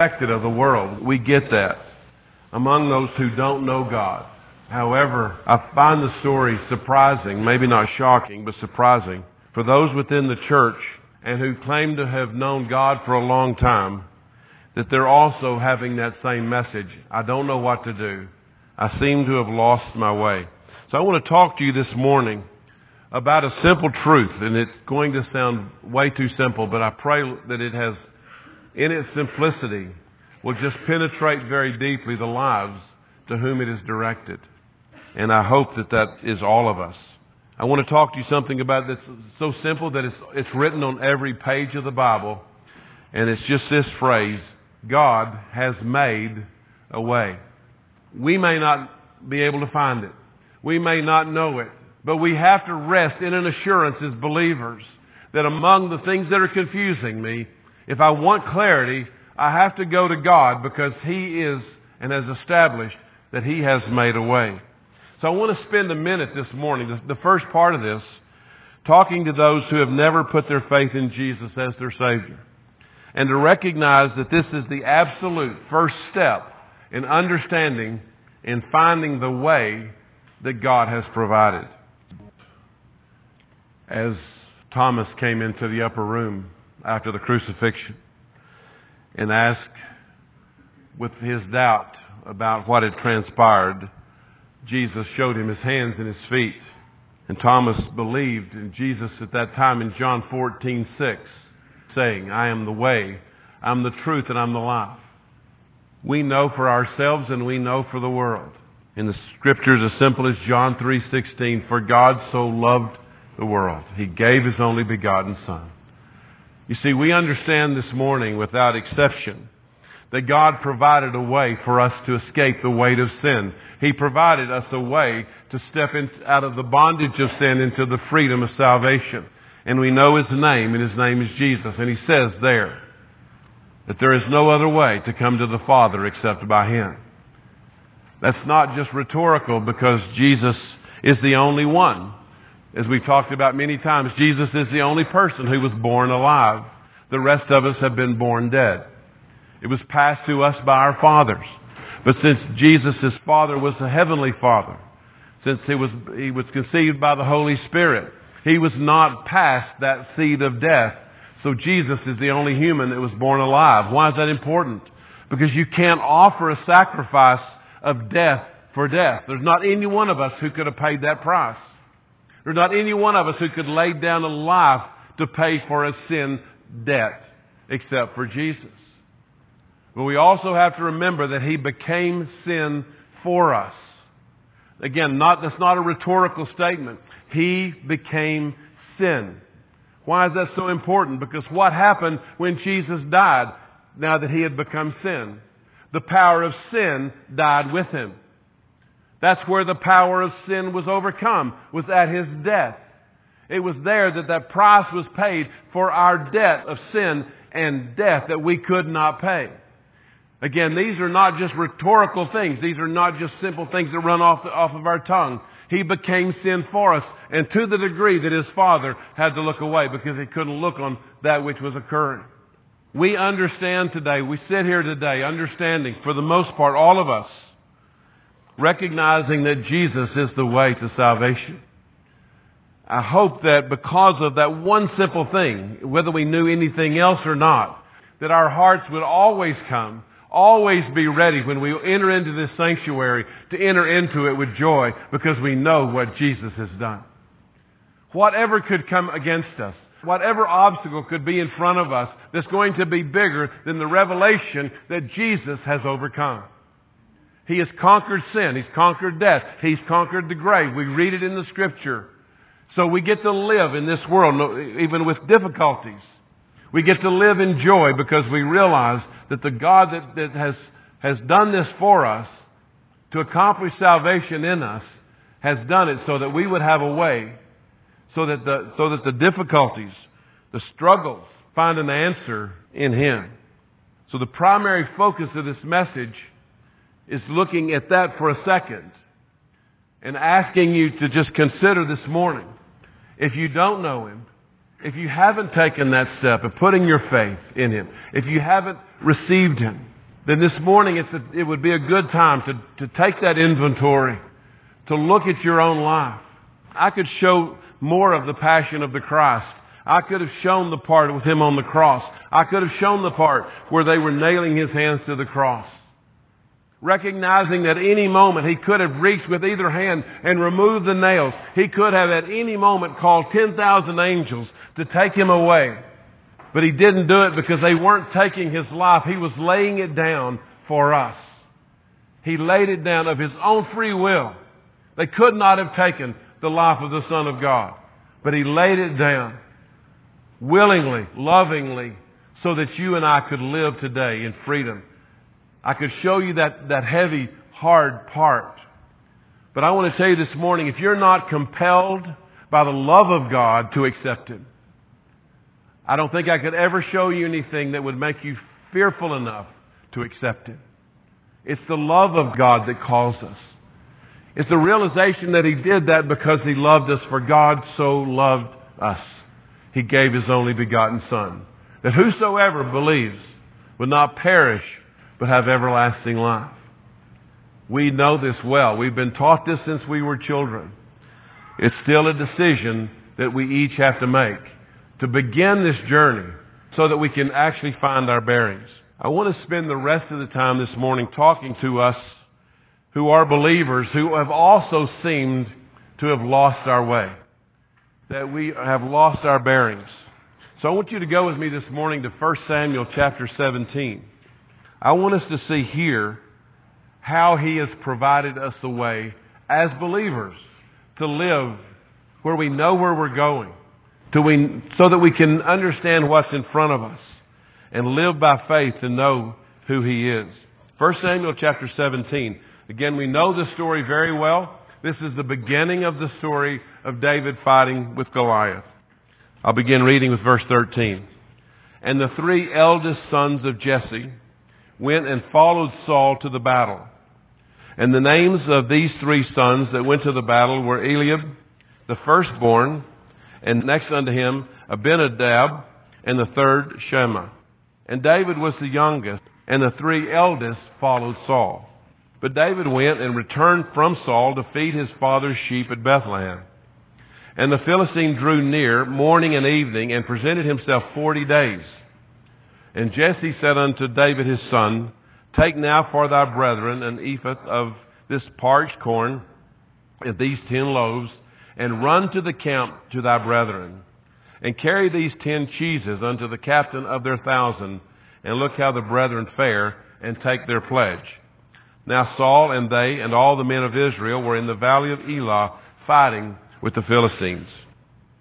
expected of the world. We get that among those who don't know God. However, I find the story surprising, maybe not shocking, but surprising. For those within the church and who claim to have known God for a long time, that they're also having that same message. I don't know what to do. I seem to have lost my way. So I want to talk to you this morning about a simple truth, and it's going to sound way too simple, but I pray that it has, in its simplicity, will just penetrate very deeply the lives to whom it is directed. And I hope that that is all of us. I want to talk to you something about that's so simple that it's, it's written on every page of the Bible, and it's just this phrase, God has made a way. We may not be able to find it. We may not know it. But we have to rest in an assurance as believers that among the things that are confusing me, if I want clarity, I have to go to God because He is and has established that He has made a way. So I want to spend a minute this morning, the first part of this, talking to those who have never put their faith in Jesus as their Savior. And to recognize that this is the absolute first step in understanding and finding the way that God has provided as Thomas came into the upper room after the crucifixion and asked with his doubt about what had transpired, Jesus showed him his hands and his feet. And Thomas believed in Jesus at that time in John 14, 6, saying, I am the way, I'm the truth, and I'm the life. We know for ourselves and we know for the world. In the scriptures as simple as John 3:16, for God so loved the world. He gave His only begotten Son. You see, we understand this morning without exception that God provided a way for us to escape the weight of sin. He provided us a way to step in, out of the bondage of sin into the freedom of salvation. And we know His name, and His name is Jesus. And He says there that there is no other way to come to the Father except by Him. That's not just rhetorical because Jesus is the only one as we've talked about many times, Jesus is the only person who was born alive. The rest of us have been born dead. It was passed to us by our fathers. But since Jesus' father was the heavenly father, since he was, he was conceived by the Holy Spirit, he was not past that seed of death. So Jesus is the only human that was born alive. Why is that important? Because you can't offer a sacrifice of death for death. There's not any one of us who could have paid that price. There's not any one of us who could lay down a life to pay for a sin debt except for Jesus. But we also have to remember that He became sin for us. Again, not, that's not a rhetorical statement. He became sin. Why is that so important? Because what happened when Jesus died now that He had become sin? The power of sin died with Him. That's where the power of sin was overcome, was at his death. It was there that that price was paid for our debt of sin and death that we could not pay. Again, these are not just rhetorical things. These are not just simple things that run off, the, off of our tongue. He became sin for us, and to the degree that his father had to look away because he couldn't look on that which was occurring. We understand today, we sit here today understanding, for the most part, all of us, recognizing that Jesus is the way to salvation. I hope that because of that one simple thing, whether we knew anything else or not, that our hearts would always come, always be ready when we enter into this sanctuary to enter into it with joy because we know what Jesus has done. Whatever could come against us, whatever obstacle could be in front of us that's going to be bigger than the revelation that Jesus has overcome. He has conquered sin. He's conquered death. He's conquered the grave. We read it in the scripture. So we get to live in this world, even with difficulties. We get to live in joy because we realize that the God that, that has, has done this for us to accomplish salvation in us has done it so that we would have a way so that the, so that the difficulties, the struggles, find an answer in Him. So the primary focus of this message is looking at that for a second and asking you to just consider this morning if you don't know Him, if you haven't taken that step of putting your faith in Him, if you haven't received Him, then this morning a, it would be a good time to, to take that inventory, to look at your own life. I could show more of the passion of the Christ. I could have shown the part with him on the cross. I could have shown the part where they were nailing his hands to the cross. Recognizing that any moment he could have reached with either hand and removed the nails. He could have at any moment called 10,000 angels to take him away. But he didn't do it because they weren't taking his life. He was laying it down for us. He laid it down of his own free will. They could not have taken the life of the Son of God. But he laid it down willingly, lovingly, so that you and I could live today in freedom. I could show you that, that heavy, hard part. But I want to tell you this morning, if you're not compelled by the love of God to accept Him, I don't think I could ever show you anything that would make you fearful enough to accept Him. It's the love of God that calls us. It's the realization that He did that because He loved us, for God so loved us. He gave His only begotten Son. That whosoever believes would not perish, but have everlasting life. We know this well. We've been taught this since we were children. It's still a decision that we each have to make to begin this journey so that we can actually find our bearings. I want to spend the rest of the time this morning talking to us who are believers who have also seemed to have lost our way, that we have lost our bearings. So I want you to go with me this morning to 1 Samuel chapter 17. I want us to see here how he has provided us the way as believers to live where we know where we're going we, so that we can understand what's in front of us and live by faith and know who He is. 1 Samuel chapter 17. Again, we know the story very well. This is the beginning of the story of David fighting with Goliath. I'll begin reading with verse 13. And the three eldest sons of Jesse went and followed Saul to the battle. And the names of these three sons that went to the battle were Eliab, the firstborn, and next unto him Abinadab, and the third Shammah. And David was the youngest, and the three eldest followed Saul. But David went and returned from Saul to feed his father's sheep at Bethlehem. And the Philistine drew near morning and evening and presented himself forty days. And Jesse said unto David his son, Take now for thy brethren an ephah of this parched corn and these ten loaves, and run to the camp to thy brethren, and carry these ten cheeses unto the captain of their thousand, and look how the brethren fare, and take their pledge. Now Saul and they and all the men of Israel were in the valley of Elah fighting with the Philistines.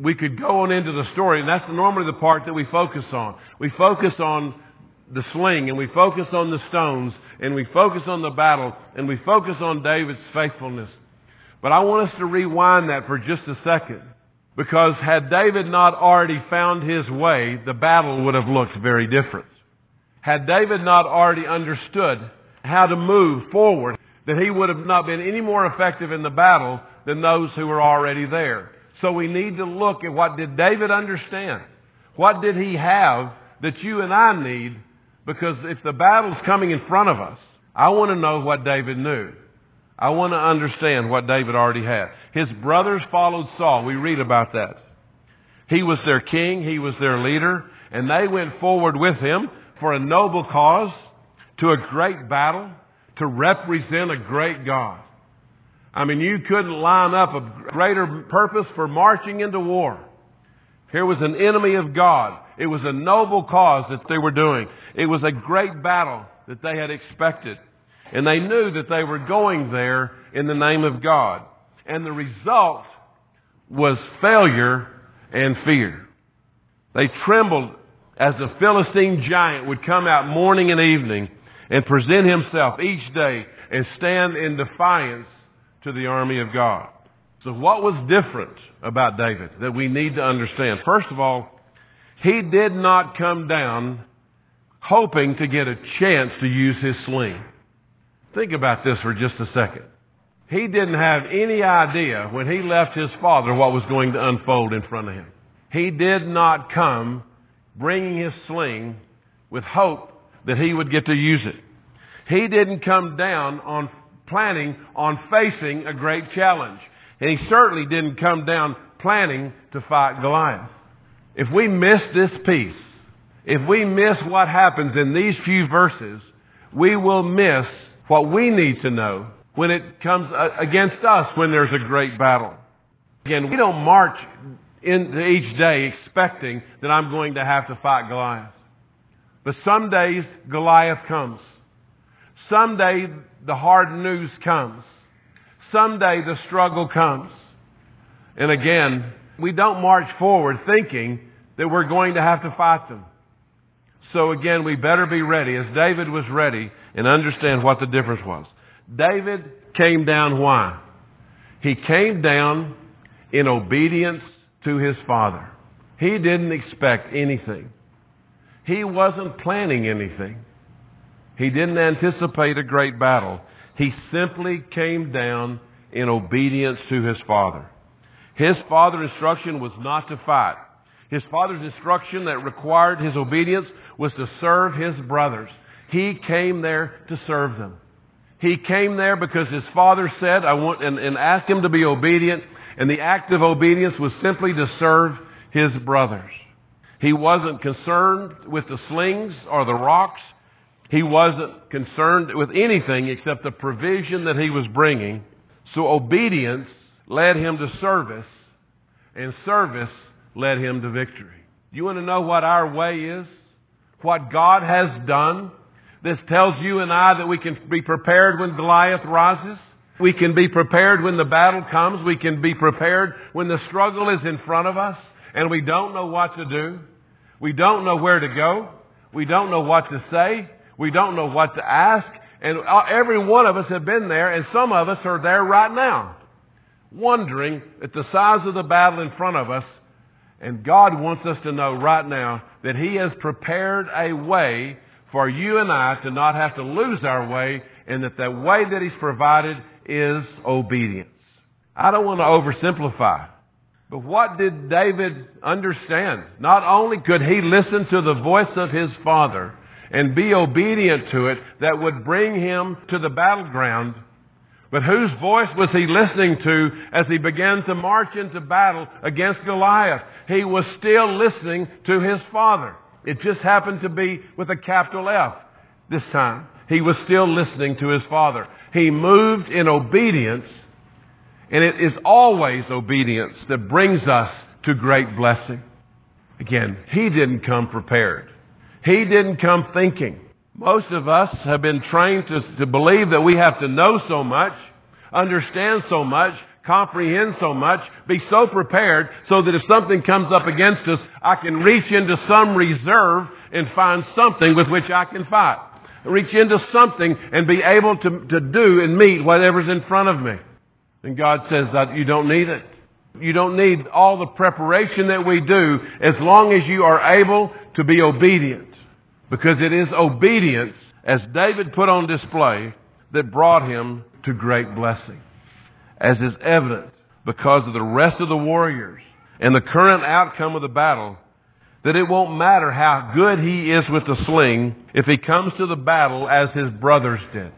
We could go on into the story, and that's normally the part that we focus on. We focus on the sling, and we focus on the stones, and we focus on the battle, and we focus on David's faithfulness. But I want us to rewind that for just a second. Because had David not already found his way, the battle would have looked very different. Had David not already understood how to move forward, that he would have not been any more effective in the battle than those who were already there. So we need to look at what did David understand? What did he have that you and I need? Because if the battle's coming in front of us, I want to know what David knew. I want to understand what David already had. His brothers followed Saul. We read about that. He was their king. He was their leader. And they went forward with him for a noble cause, to a great battle, to represent a great God. I mean, you couldn't line up a greater purpose for marching into war. Here was an enemy of God. It was a noble cause that they were doing. It was a great battle that they had expected. And they knew that they were going there in the name of God. And the result was failure and fear. They trembled as the Philistine giant would come out morning and evening and present himself each day and stand in defiance to the army of God. So what was different about David that we need to understand? First of all, he did not come down hoping to get a chance to use his sling. Think about this for just a second. He didn't have any idea when he left his father what was going to unfold in front of him. He did not come bringing his sling with hope that he would get to use it. He didn't come down on planning on facing a great challenge. And he certainly didn't come down planning to fight Goliath. If we miss this piece, if we miss what happens in these few verses, we will miss what we need to know when it comes uh, against us when there's a great battle. Again, we don't march into each day expecting that I'm going to have to fight Goliath. But some days Goliath comes. Someday the hard news comes. Someday the struggle comes. And again, we don't march forward thinking that we're going to have to fight them. So again, we better be ready, as David was ready, and understand what the difference was. David came down why? He came down in obedience to his father. He didn't expect anything. He wasn't planning anything. He didn't anticipate a great battle. He simply came down in obedience to his father. His father's instruction was not to fight. His father's instruction that required his obedience was to serve his brothers. He came there to serve them. He came there because his father said, I want, and, and asked him to be obedient, and the act of obedience was simply to serve his brothers. He wasn't concerned with the slings or the rocks. He wasn't concerned with anything except the provision that he was bringing. So obedience led him to service, and service led him to victory. You want to know what our way is? What God has done? This tells you and I that we can be prepared when Goliath rises. We can be prepared when the battle comes. We can be prepared when the struggle is in front of us and we don't know what to do. We don't know where to go. We don't know what to say. We don't know what to ask. And every one of us have been there and some of us are there right now, wondering at the size of the battle in front of us. And God wants us to know right now that He has prepared a way for you and I to not have to lose our way and that the way that He's provided is obedience. I don't want to oversimplify. But what did David understand? Not only could he listen to the voice of his father and be obedient to it that would bring him to the battleground, but whose voice was he listening to as he began to march into battle against Goliath? He was still listening to his father. It just happened to be with a capital F this time. He was still listening to his father. He moved in obedience, and it is always obedience that brings us to great blessing. Again, he didn't come prepared. He didn't come thinking. Most of us have been trained to, to believe that we have to know so much, understand so much, comprehend so much, be so prepared so that if something comes up against us, I can reach into some reserve and find something with which I can fight reach into something and be able to, to do and meet whatever's in front of me. And God says that you don't need it. You don't need all the preparation that we do as long as you are able to be obedient. Because it is obedience, as David put on display, that brought him to great blessing. As is evident because of the rest of the warriors and the current outcome of the battle that it won't matter how good he is with the sling if he comes to the battle as his brothers did.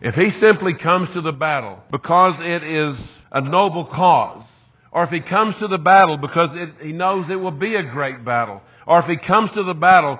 If he simply comes to the battle because it is a noble cause, or if he comes to the battle because it, he knows it will be a great battle, or if he comes to the battle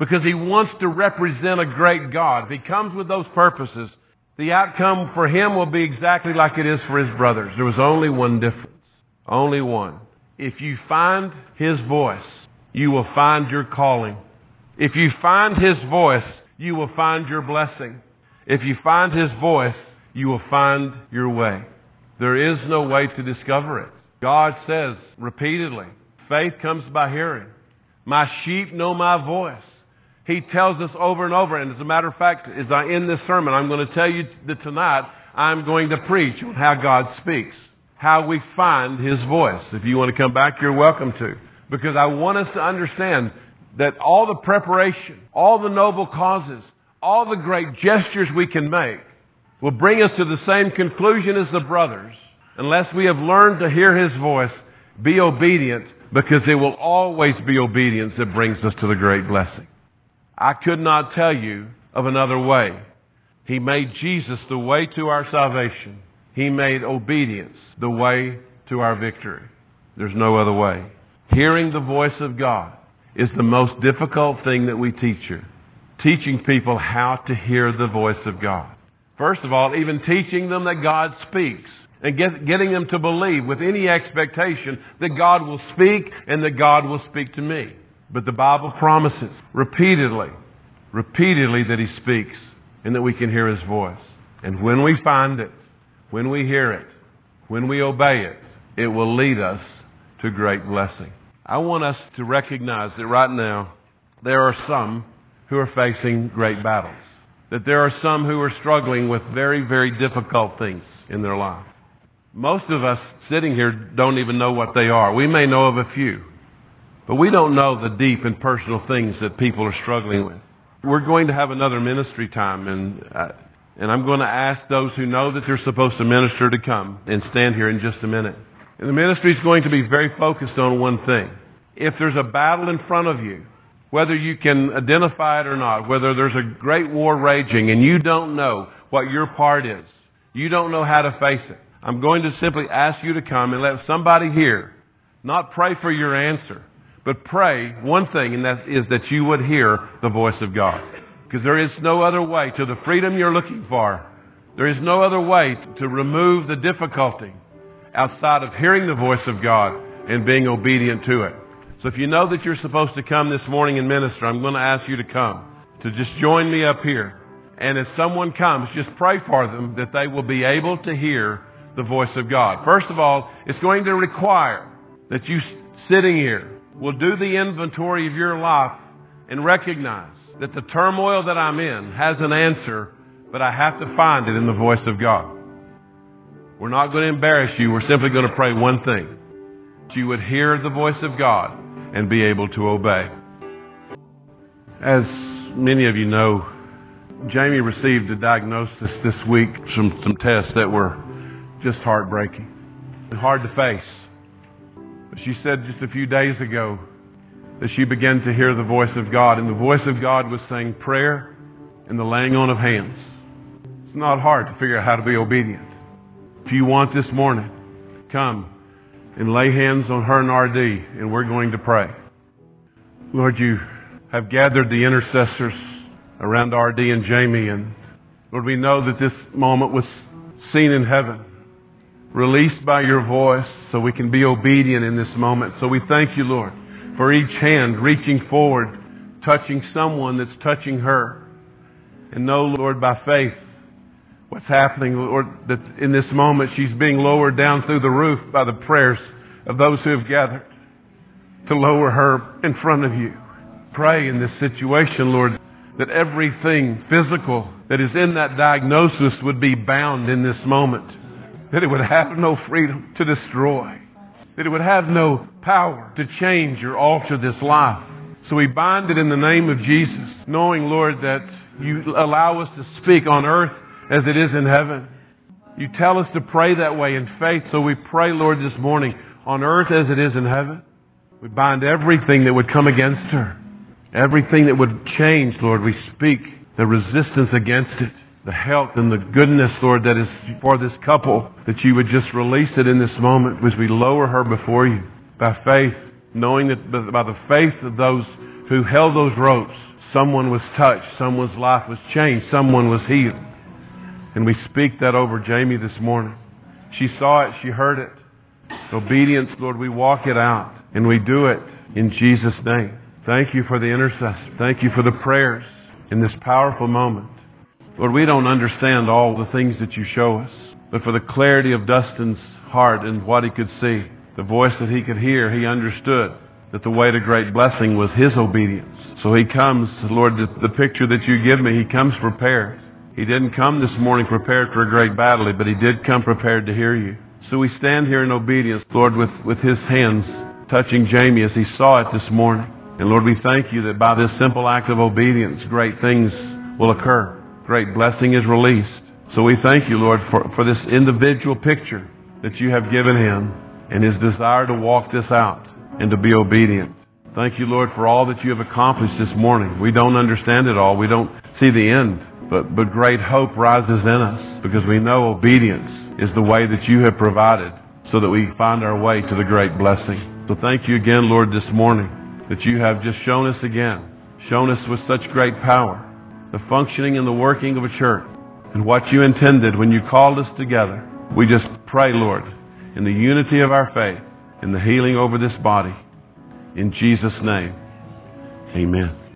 because he wants to represent a great God, if he comes with those purposes, the outcome for him will be exactly like it is for his brothers. There was only one difference. Only one. If you find His voice, you will find your calling. If you find His voice, you will find your blessing. If you find His voice, you will find your way. There is no way to discover it. God says repeatedly, faith comes by hearing. My sheep know my voice. He tells us over and over, and as a matter of fact, as I end this sermon, I'm going to tell you that tonight I'm going to preach on how God speaks how we find His voice. If you want to come back, you're welcome to. Because I want us to understand that all the preparation, all the noble causes, all the great gestures we can make will bring us to the same conclusion as the brothers unless we have learned to hear His voice, be obedient, because it will always be obedience that brings us to the great blessing. I could not tell you of another way. He made Jesus the way to our salvation. He made obedience the way to our victory. There's no other way. Hearing the voice of God is the most difficult thing that we teach you. Teaching people how to hear the voice of God. First of all, even teaching them that God speaks and get, getting them to believe with any expectation that God will speak and that God will speak to me. But the Bible promises repeatedly, repeatedly that He speaks and that we can hear His voice. And when we find it, when we hear it, when we obey it, it will lead us to great blessing. I want us to recognize that right now there are some who are facing great battles. That there are some who are struggling with very, very difficult things in their life. Most of us sitting here don't even know what they are. We may know of a few, but we don't know the deep and personal things that people are struggling with. We're going to have another ministry time, and uh, and I'm going to ask those who know that they're supposed to minister to come and stand here in just a minute. And the ministry is going to be very focused on one thing. If there's a battle in front of you, whether you can identify it or not, whether there's a great war raging and you don't know what your part is, you don't know how to face it, I'm going to simply ask you to come and let somebody here not pray for your answer, but pray one thing, and that is that you would hear the voice of God. Because there is no other way to the freedom you're looking for. There is no other way to remove the difficulty outside of hearing the voice of God and being obedient to it. So if you know that you're supposed to come this morning and minister, I'm going to ask you to come, to just join me up here. And as someone comes, just pray for them that they will be able to hear the voice of God. First of all, it's going to require that you sitting here will do the inventory of your life and recognize that the turmoil that I'm in has an answer, but I have to find it in the voice of God. We're not going to embarrass you. We're simply going to pray one thing. That you would hear the voice of God and be able to obey. As many of you know, Jamie received a diagnosis this week, from some tests that were just heartbreaking and hard to face. She said just a few days ago that she began to hear the voice of God, and the voice of God was saying prayer and the laying on of hands. It's not hard to figure out how to be obedient. If you want this morning, come and lay hands on her and RD, and we're going to pray. Lord, you have gathered the intercessors around RD and Jamie, and Lord, we know that this moment was seen in heaven, released by your voice, so we can be obedient in this moment. So we thank you, Lord, for each hand reaching forward, touching someone that's touching her. And know, Lord, by faith, what's happening, Lord, that in this moment she's being lowered down through the roof by the prayers of those who have gathered to lower her in front of you. Pray in this situation, Lord, that everything physical that is in that diagnosis would be bound in this moment. That it would have no freedom to destroy. That it would have no power to change or alter this life. So we bind it in the name of Jesus, knowing, Lord, that you allow us to speak on earth as it is in heaven. You tell us to pray that way in faith, so we pray, Lord, this morning, on earth as it is in heaven. We bind everything that would come against her. Everything that would change, Lord, we speak the resistance against it. The health and the goodness, Lord, that is for this couple, that you would just release it in this moment as we lower her before you by faith, knowing that by the faith of those who held those ropes, someone was touched, someone's life was changed, someone was healed. And we speak that over Jamie this morning. She saw it, she heard it. Obedience, Lord, we walk it out and we do it in Jesus' name. Thank you for the intercessor. Thank you for the prayers in this powerful moment. Lord, we don't understand all the things that you show us, but for the clarity of Dustin's heart and what he could see, the voice that he could hear, he understood that the way to great blessing was his obedience. So he comes, Lord, the, the picture that you give me, he comes prepared. He didn't come this morning prepared for a great battle, but he did come prepared to hear you. So we stand here in obedience, Lord, with, with his hands touching Jamie as he saw it this morning. And Lord, we thank you that by this simple act of obedience, great things will occur. Great blessing is released. So we thank you, Lord, for, for this individual picture that you have given him and his desire to walk this out and to be obedient. Thank you, Lord, for all that you have accomplished this morning. We don't understand it all. We don't see the end, but, but great hope rises in us because we know obedience is the way that you have provided so that we find our way to the great blessing. So thank you again, Lord, this morning that you have just shown us again, shown us with such great power, the functioning and the working of a church and what you intended when you called us together. We just pray, Lord, in the unity of our faith, in the healing over this body. In Jesus' name, amen.